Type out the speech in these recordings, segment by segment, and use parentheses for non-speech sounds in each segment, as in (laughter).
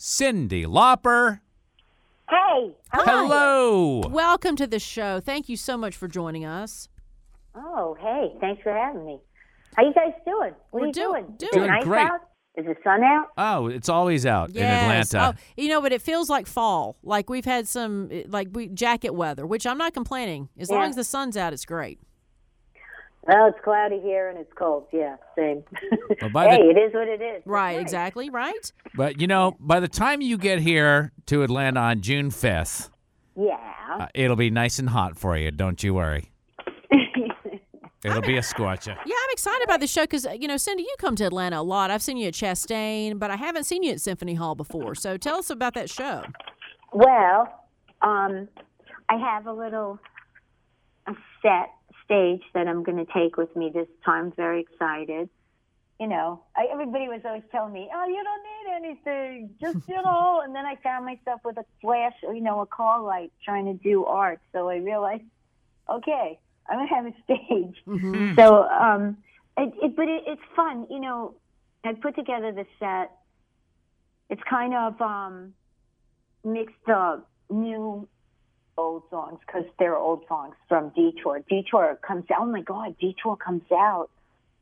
Cyndi Lauper. Hey. how are you? Hello. Welcome to the show. Thank you so much for joining us. Oh, hey. Thanks for having me. How you guys doing? What We're are you do- doing? Is doing nice great. out? Is the sun out? Oh, it's always out in Atlanta. Oh, you know, but it feels like fall. Like we've had some eh, like we jacket weather, which I'm not complaining. As long as the sun's out, it's great. Well, it's cloudy here and it's cold. Yeah, same. Well, (laughs) by hey, the- it is what it is. That's Right, exactly, right? But you know, by the time you get here to Atlanta on June 5th, Yeah. uh, it'll be nice and hot for you. Don't you worry. (laughs) It'll be a scorcher. Yeah, I'm excited about this show because you know, Cyndi, you come to Atlanta a lot. I've seen you at Chastain, but I haven't seen you at Symphony Hall before. So tell us about that show. Well, um, I have a little a set stage that I'm going to take with me this time. Very excited. You know, I, everybody was always telling me, "Oh, you don't need anything, just you know." (laughs) and then I found myself with a flash, you know, a call light trying to do art. So I realized, okay, I'm going to have a stage. (laughs) So, um, it, it, but it, it's fun. You know, I put together the set. It's kind of um, mixed up new old songs because they're old songs from Detour. Detour comes out. Oh my God, Detour comes out.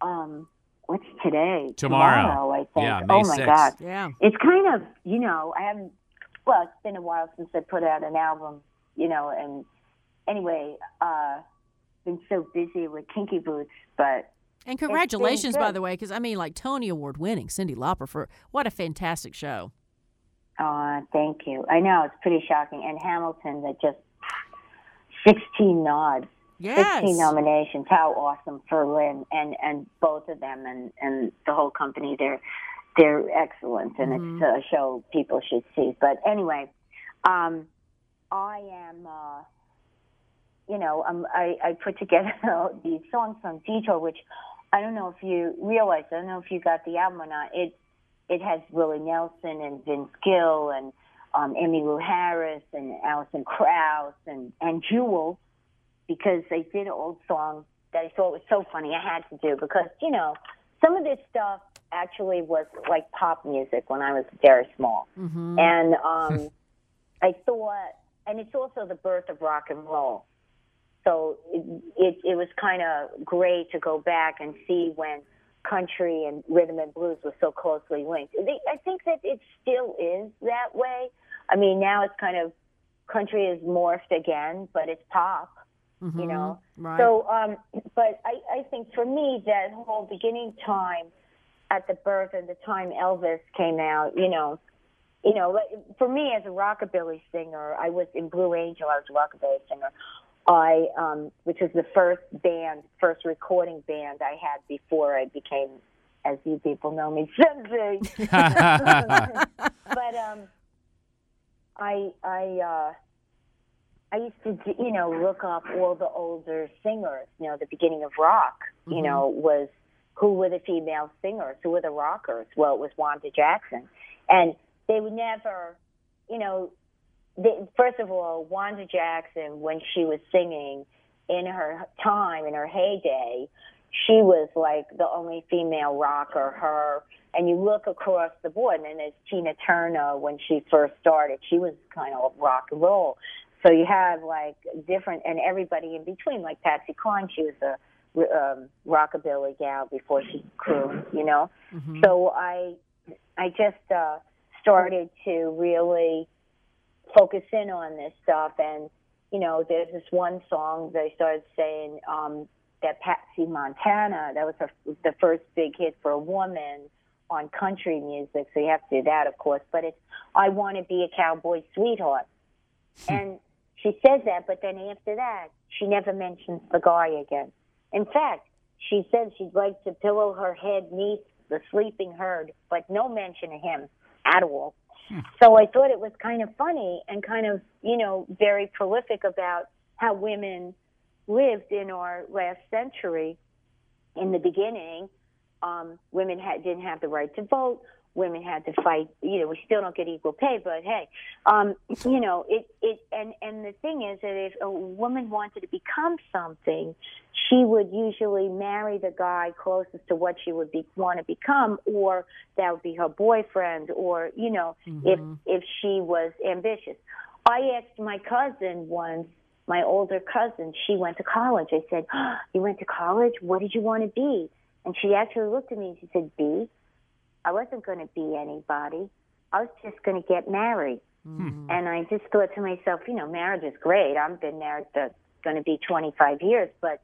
Um, what's today? Tomorrow. I think. Yeah, May oh my 6th. God, Yeah. it's kind of you know I haven't. Well, it's been a while since I put out an album. You know, and anyway, uh, been so busy with Kinky Boots, but And congratulations, by the way, because I mean, like Tony Award winning Cyndi Lauper for what a fantastic show. Uh, thank you. I know it's pretty shocking. And Hamilton that just 16 nods, Yes. 16 nominations. How awesome for Lin and and both of them and and the whole company. They're they're excellent, and it's a show people should see. But anyway, um, I am. Uh, you know, um, I, I put together (laughs) these songs from Detour, which I don't know if you realize. I don't know if you got the album or not. It it has Willie Nelson and Vince Gill and um, Emmylou Harris and Alison Krauss and and Jewel, because they did an old song that I thought was so funny. I had to do because you know some of this stuff actually was like pop music when I was very small, and um, (laughs) I thought, and it's also the birth of rock and roll. So it, it, it was kind of great to go back and see when country and rhythm and blues were so closely linked. I think that it still is that way. I mean, now it's kind of country is morphed again, but it's pop, you know. right. So, um, but I, I think for me, that whole beginning time at the birth and the time Elvis came out, you know, you know, for me as a rockabilly singer, I was in Blue Angel. I was a rockabilly singer. I, um, which was the first band, first recording band I had before I became, as you people know me, (laughs) Susie. (laughs) but um, I, I, uh, I used to, you know, look up all the older singers. You know, the beginning of rock. You know, was who were the female singers? Who were the rockers? Well, it was Wanda Jackson, and they would never, you know, first of all, Wanda Jackson, when she was singing in her time, in her heyday, she was like the only female rocker. Her and you look across the board, and then there's Tina Turner when she first started. She was kind of rock and roll. So you have like different, and everybody in between, like Patsy Cline. She was a um, rockabilly gal before she crooned, you know. So I, I just uh, started to really focus in on this stuff. And, you know, there's this one song I started saying um, that Patsy Montana, that was her, the first big hit for a woman on country music. So you have to do that, of course. But it's, I want to be a cowboy sweetheart. and she says that, but then after that, she never mentions the guy again. In fact, she said she'd like to pillow her head neath the sleeping herd, but no mention of him at all. So I thought it was kind of funny and kind of, you know, very prolific about how women lived in our last century. In the beginning, um, women had, didn't have the right to vote. Women had to fight. You know, we still don't get equal pay, but hey, um, you know, it it and and the thing is that if a woman wanted to become something, she would usually marry the guy closest to what she would be want to become, or that would be her boyfriend, or you know, if if she was ambitious. I asked my cousin once. My older cousin, she went to college. I said, oh, (gasps) "You went to college? What did you want to be?" And she actually looked at me and she said, "B." I wasn't going to be anybody. I was just going to get married. And I just thought to myself, you know, marriage is great. I've been married for going to be 25 years, but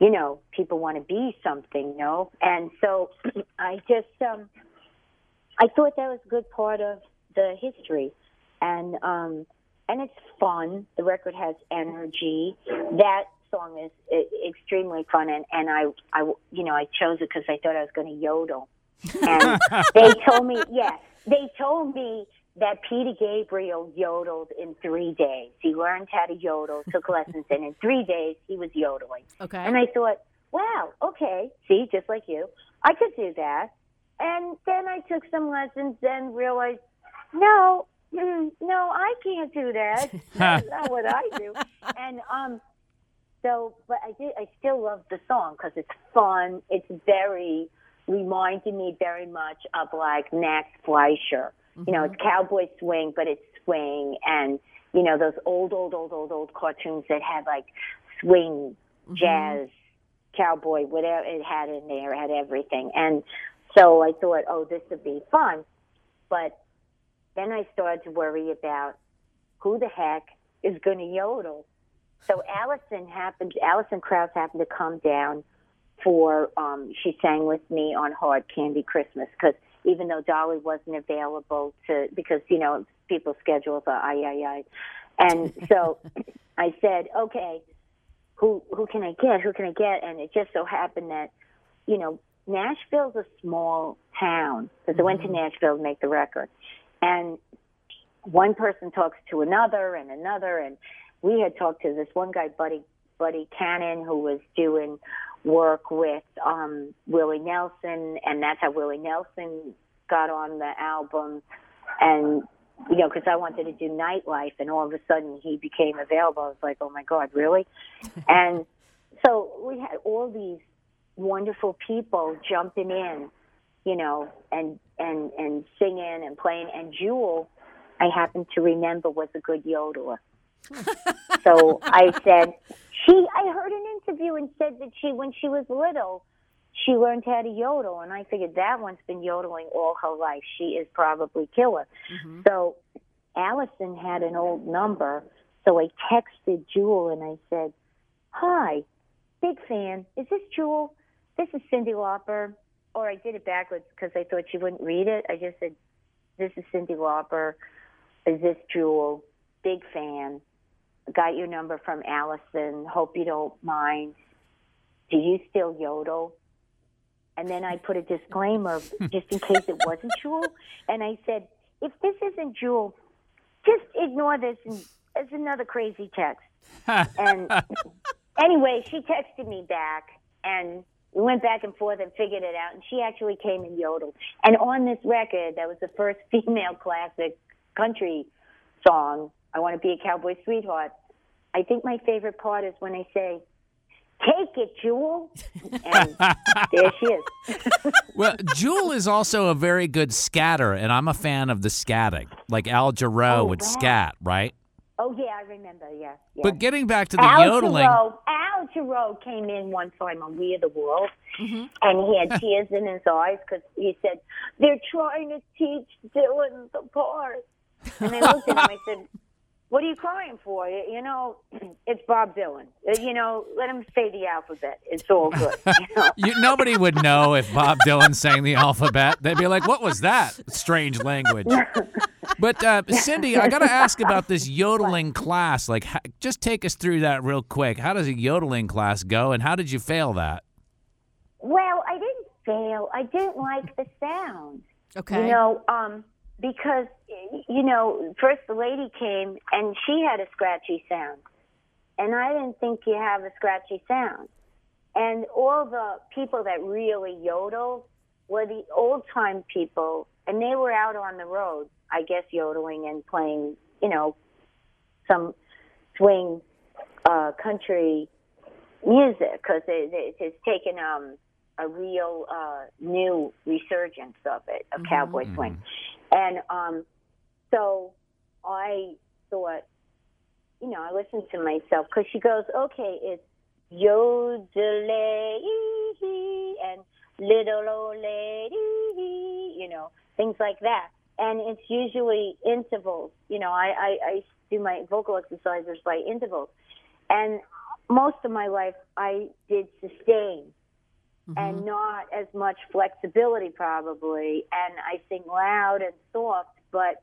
you know, people want to be something, no? And so (clears throat) I just, um, I thought that was a good part of the history, and um, and it's fun. The record has energy. That song is extremely fun, and and I, I, you know, I chose it because I thought I was going to yodel, and (laughs) they told me, yes, they told me that Peter Gabriel yodeled in three days. He learned how to yodel, took lessons, and in three days he was yodeling. Okay. And I thought, wow, okay, see, just like you, I could do that. And then I took some lessons and realized, no, mm, no, I can't do that. (laughs) That's not what I do. And um, so, but I did. I still love the song because it's fun. It's very reminded me very much of like Max Fleischer. You know, it's mm-hmm. cowboy swing, but it's swing, and you know those old, old, old, old, old cartoons that had like swing, mm-hmm. jazz, cowboy, whatever it had in there, had everything. And so I thought, oh, this would be fun. But then I started to worry about who the heck is going to yodel. So Alison happened, Alison Krauss happened to come down for, um, she sang with me on Hard Candy Christmas because even though Dolly wasn't available to, because, you know, people's schedules are I I I, And (laughs) so I said, okay, who, who can I get? Who can I get? And it just so happened that, you know, Nashville's a small town because I went to Nashville to make the record. And one person talks to another and another and we had talked to this one guy buddy buddy cannon who was doing work with um willie nelson and that's how willie nelson got on the album. And you know because i wanted to do nightlife and all of a sudden he became available. I was like oh my god really? (laughs) And so we had all these wonderful people jumping in you know and and and singing and playing. And jewel I happen to remember was a good yodeler. (laughs) so I said, she, I heard an interview and said that she, when she was little, she learned how to yodel. And I figured that one's been yodeling all her life. She is probably killer. Mm-hmm. So Alison had an old number. So I texted Jewel and I said, hi, big fan. Is this Jewel? This is Cyndi Lauper. Or I did it backwards because I thought she wouldn't read it. I just said, this is Cyndi Lauper. Is this Jewel? Big fan. Got your number from Alison. Hope you don't mind. Do you still yodel? And then I put a disclaimer (laughs) just in case it wasn't Jewel. And I said, if this isn't Jewel, just ignore this and it's another crazy text. (laughs) and anyway, she texted me back and we went back and forth and figured it out. And she actually came and yodeled. And on this record, that was the first (laughs) female classic country song, I Want to Be a Cowboy Sweetheart. I think my favorite part is when I say, Take it, Jewel. And there she is. (laughs) Well, Jewel is also a very good scatter, and I'm a fan of the scatting, like Al Jarreau Oh, would wow. scat, right? Oh, yeah, I remember, yeah. yeah. But getting back to the Al yodeling, Jarreau, Al Jarreau came in one time on We Are the World, mm-hmm. and he had tears in his eyes because he said, They're trying to teach Dylan the part. And I looked at him, I said, What are you crying for? You know, (clears throat) it's Bob Dylan. Uh, You know, let him say the alphabet. It's all (laughs) good. You know? (laughs) you, nobody would know if Bob Dylan sang the alphabet. They'd be like, "What was that strange language?" But uh, Cyndi, I got to ask about this yodeling class. Like, ha- just take us through that real quick. How does a yodeling class go, and how did you fail that? Well, I didn't fail. I didn't like the sound. Okay. You know, um, because you know, first the lady came and she had a scratchy sound, and I didn't think you have a scratchy sound. And all the people that really yodeled were the old time people and they were out on the road, I guess, yodeling and playing, you know, some swing uh, country music because it, it, it's taken um, a real uh, new resurgence of it, of cowboy swing, and um, so I thought, you know, I listened to myself because she goes, okay, it's yodelay and little old lady, you know, things like that. And it's usually intervals. You know, I, I, I do my vocal exercises by intervals. And most of my life, I did sustain and mm-hmm. not as much flexibility, probably. And I sing loud and soft, but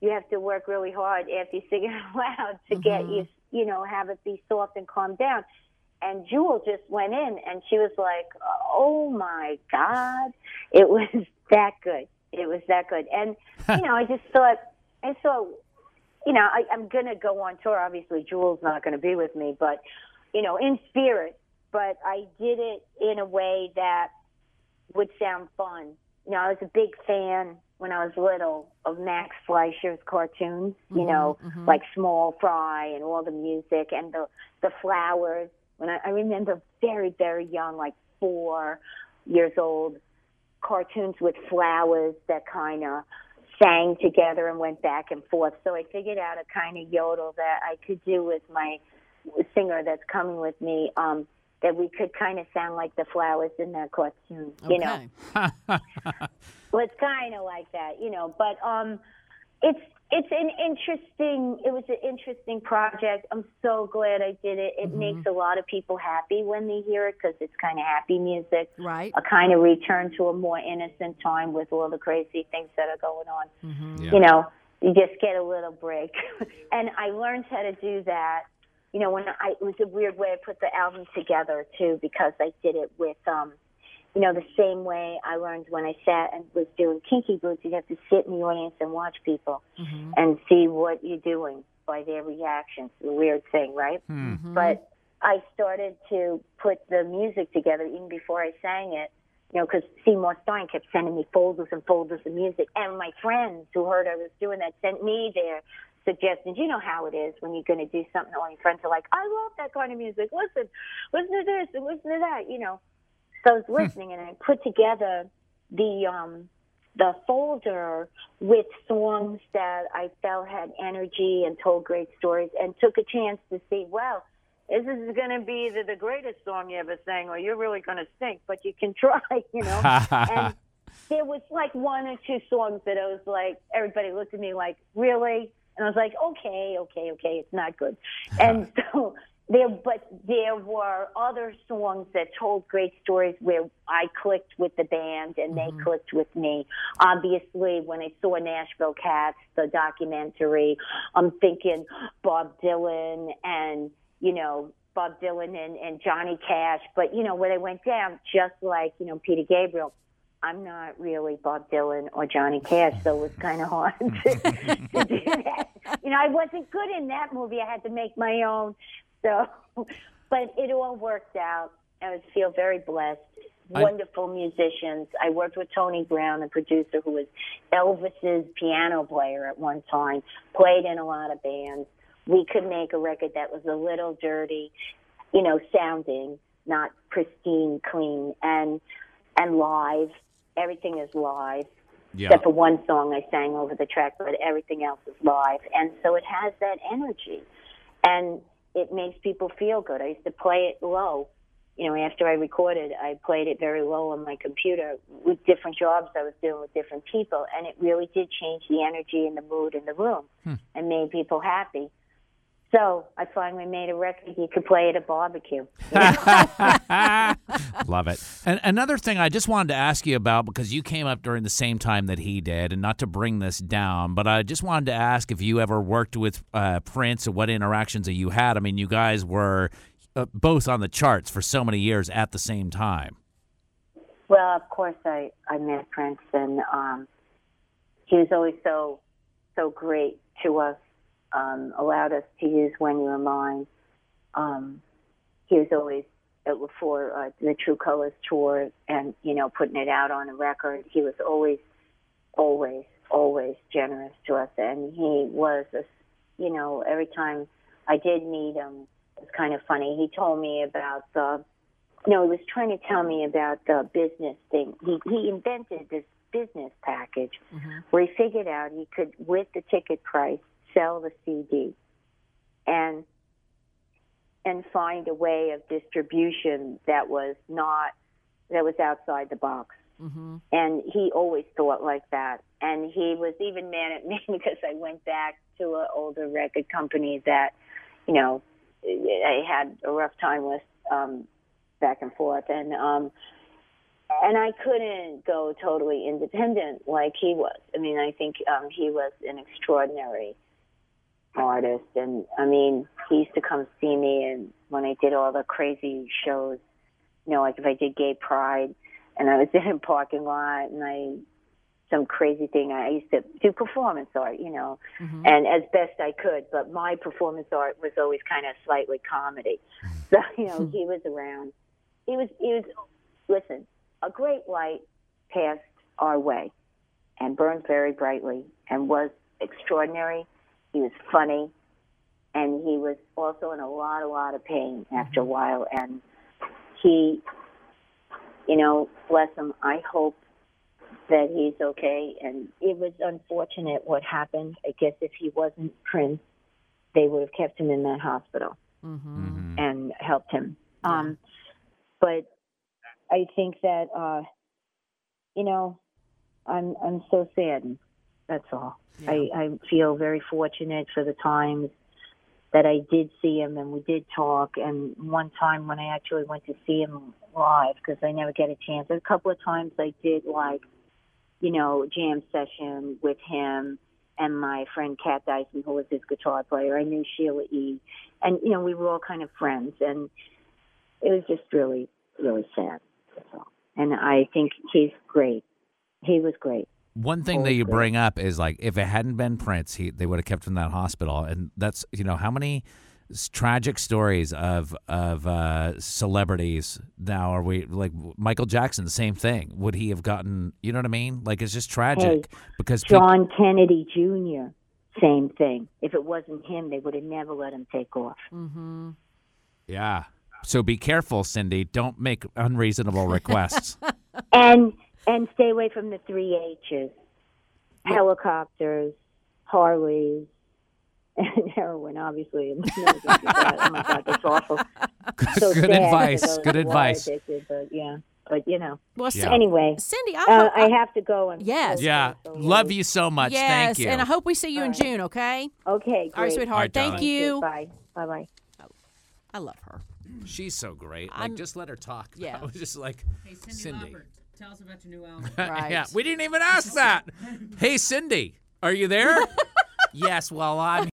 you have to work really hard after you sing (laughs) it loud to get mm-hmm. you, you know, have it be soft and calm down. And Jewel just went in and she was like, oh my God. It (laughs) was that good. It was that good. And, you know, I just thought, I thought, you know, I, I'm going to go on tour. Obviously, Jewel's not going to be with me, but, you know, in spirit. But I did it in a way that would sound fun. You know, I was a big fan when I was little of Max Fleischer's cartoons, you know, like Small Fry and all the music and the the flowers. When I, I remember very, very young, like four years old, cartoons with flowers that kind of sang together and went back and forth. So I figured out a kind of yodel that I could do with my singer that's coming with me. Um, that we could kind of sound like the flowers in that cartoon, you know. Okay. (laughs) It's kind of like that, you know. But um, it's it's an interesting. It was an interesting project. I'm so glad I did it. It makes a lot of people happy when they hear it because it's kind of happy music. Right. A kind of return to a more innocent time with all the crazy things that are going on. Yeah. You know, you just get a little break. (laughs) and I learned how to do that. You know, when I it was a weird way I put the album together too because I did it with um you know, the same way I learned when I sat and was doing Kinky Boots, you have to sit in the audience and watch people and see what you're doing by their reactions. It's a weird thing, right? mhm But I started to put the music together even before I sang it, you know, because Seymour Stein kept sending me folders and folders of music. And my friends who heard I was doing that sent me their suggestions. You know how it is when you're going to do something, all your friends are like, I love that kind of music. Listen, listen to this and listen to that, you know. So I was listening and I put together the um the folder with songs that I felt had energy and told great stories and took a chance to see, well, this is going to be the, the greatest song you ever sang or you're really going to stink, but you can (laughs) try, you know. and (laughs) there was like one or two songs that I was like, everybody looked at me like, really? And I was like, okay, okay, okay, it's not good. (laughs) And so there, but there were other songs that told great stories where I clicked with the band and they mm-hmm. clicked with me. Obviously, when I saw Nashville Cats, the documentary, I'm thinking Bob Dylan and, you know, Bob Dylan and, and Johnny Cash. But, you know, when I went down, just like, you know, Peter Gabriel, I'm not really Bob Dylan or Johnny Cash, so it was kind of hard to, to do that. You know, I wasn't good in that movie. I had to make my own. So, but it all worked out. I feel very blessed. I- Wonderful musicians. I worked with Tony Brown, the producer, who was Elvis's piano player at one time, played in a lot of bands. We could make a record that was a little dirty, you know, sounding, not pristine, clean, and and live. Everything is live Yeah. except for one song I sang over the track, but everything else is live. And so it has that energy. And it makes people feel good. I used to play it low. You know, after I recorded, I played it very low on my computer with different jobs I was doing with different people. And it really did change the energy and the mood in the room hmm. and made people happy. So I finally made a record you could play at a barbecue. (laughs) Love it. And another thing I just wanted to ask you about because you came up during the same time that he did, and not to bring this down, but I just wanted to ask if you ever worked with uh, Prince or what interactions that you had. I mean, you guys were uh, both on the charts for so many years at the same time. Well, of course, I I met Prince, and um, he was always so so great to us. Um, allowed us to use "When You Were Mine." Um, he was always uh, for uh, the True Colors tour, and you know, putting it out on a record. He was always always, always generous to us, and he was, a, you know, every time I did meet him, it was kind of funny. He told me about the, no, he was trying to tell me about the business thing. He he invented this business package where he figured out he could, with the ticket price, sell the CD, and and find a way of distribution that was not that was outside the box. Mm-hmm. And he always thought like that. And he was even mad at me (laughs) because I went back to an older record company that, you know, I had a rough time with um, back and forth. And um, and I couldn't go totally independent like he was. I mean, I think um, he was an extraordinary artist, and I mean, he used to come see me, and when I did all the crazy shows, you know, like if I did Gay Pride, and I was (laughs) in a parking lot, and I some crazy thing. I used to do performance art, you know, mm-hmm. and as best I could. But my performance art was always kind of slightly comedy. (laughs) So you know, he was around. He was. He was. Listen, a great light passed our way, and burned very brightly, and was extraordinary. He was funny, and he was also in a lot, a lot of pain after a while. And he, you know, bless him. I hope that he's okay. And it was unfortunate what happened. I guess if he wasn't Prince, they would have kept him in that hospital Mm-hmm. and helped him. Um, but I think that, uh, you know, I'm I'm so saddened. That's all. I, I feel very fortunate for the times that I did see him and we did talk. And one time when I actually went to see him live, because I never get a chance. A couple of times I did like, you know, jam session with him and my friend Kat Dyson, who was his guitar player. I knew Sheila E. And, you know, we were all kind of friends. And it was just really, really sad. And I think he's great. He was great. One thing that you bring up is like if it hadn't been Prince, he they would have kept him in that hospital, and that's you know how many s- tragic stories of of uh, celebrities now are we like Michael Jackson, the same thing. Would he have gotten? You know what I mean? Like it's just tragic because peop- John Kennedy Jr., same thing. If it wasn't him, they would have never let him take off. Mm-hmm. yeah. So be careful, Cyndi. Don't make unreasonable requests. And and stay away from the three H's: helicopters, Harleys, (laughs) and heroin. Obviously, I'm never gonna do that. oh my God, that's awful. So Good advice. Good who are advice. addicted, but yeah, but you know. Well, Yeah. Cyndi, Anyway, Cyndi, I, uh, hope, I have to go. I'm Yes. so, yeah. so, so Love you so much. yes, Thank you. and I hope we see you All in right. June. Okay. Okay, great. All right, sweetheart. All right, Thank darling. you. Bye. Bye. Bye. I love her. She's so great. Like I'm- just let her talk. Yeah. (laughs) I was just like Hey, Cyndi, Cyndi. Lauper, tell us about your new (laughs) album. Right. yeah, we didn't even ask that. (laughs) hey, Cyndi, are you there? (laughs) yes. Well, I'm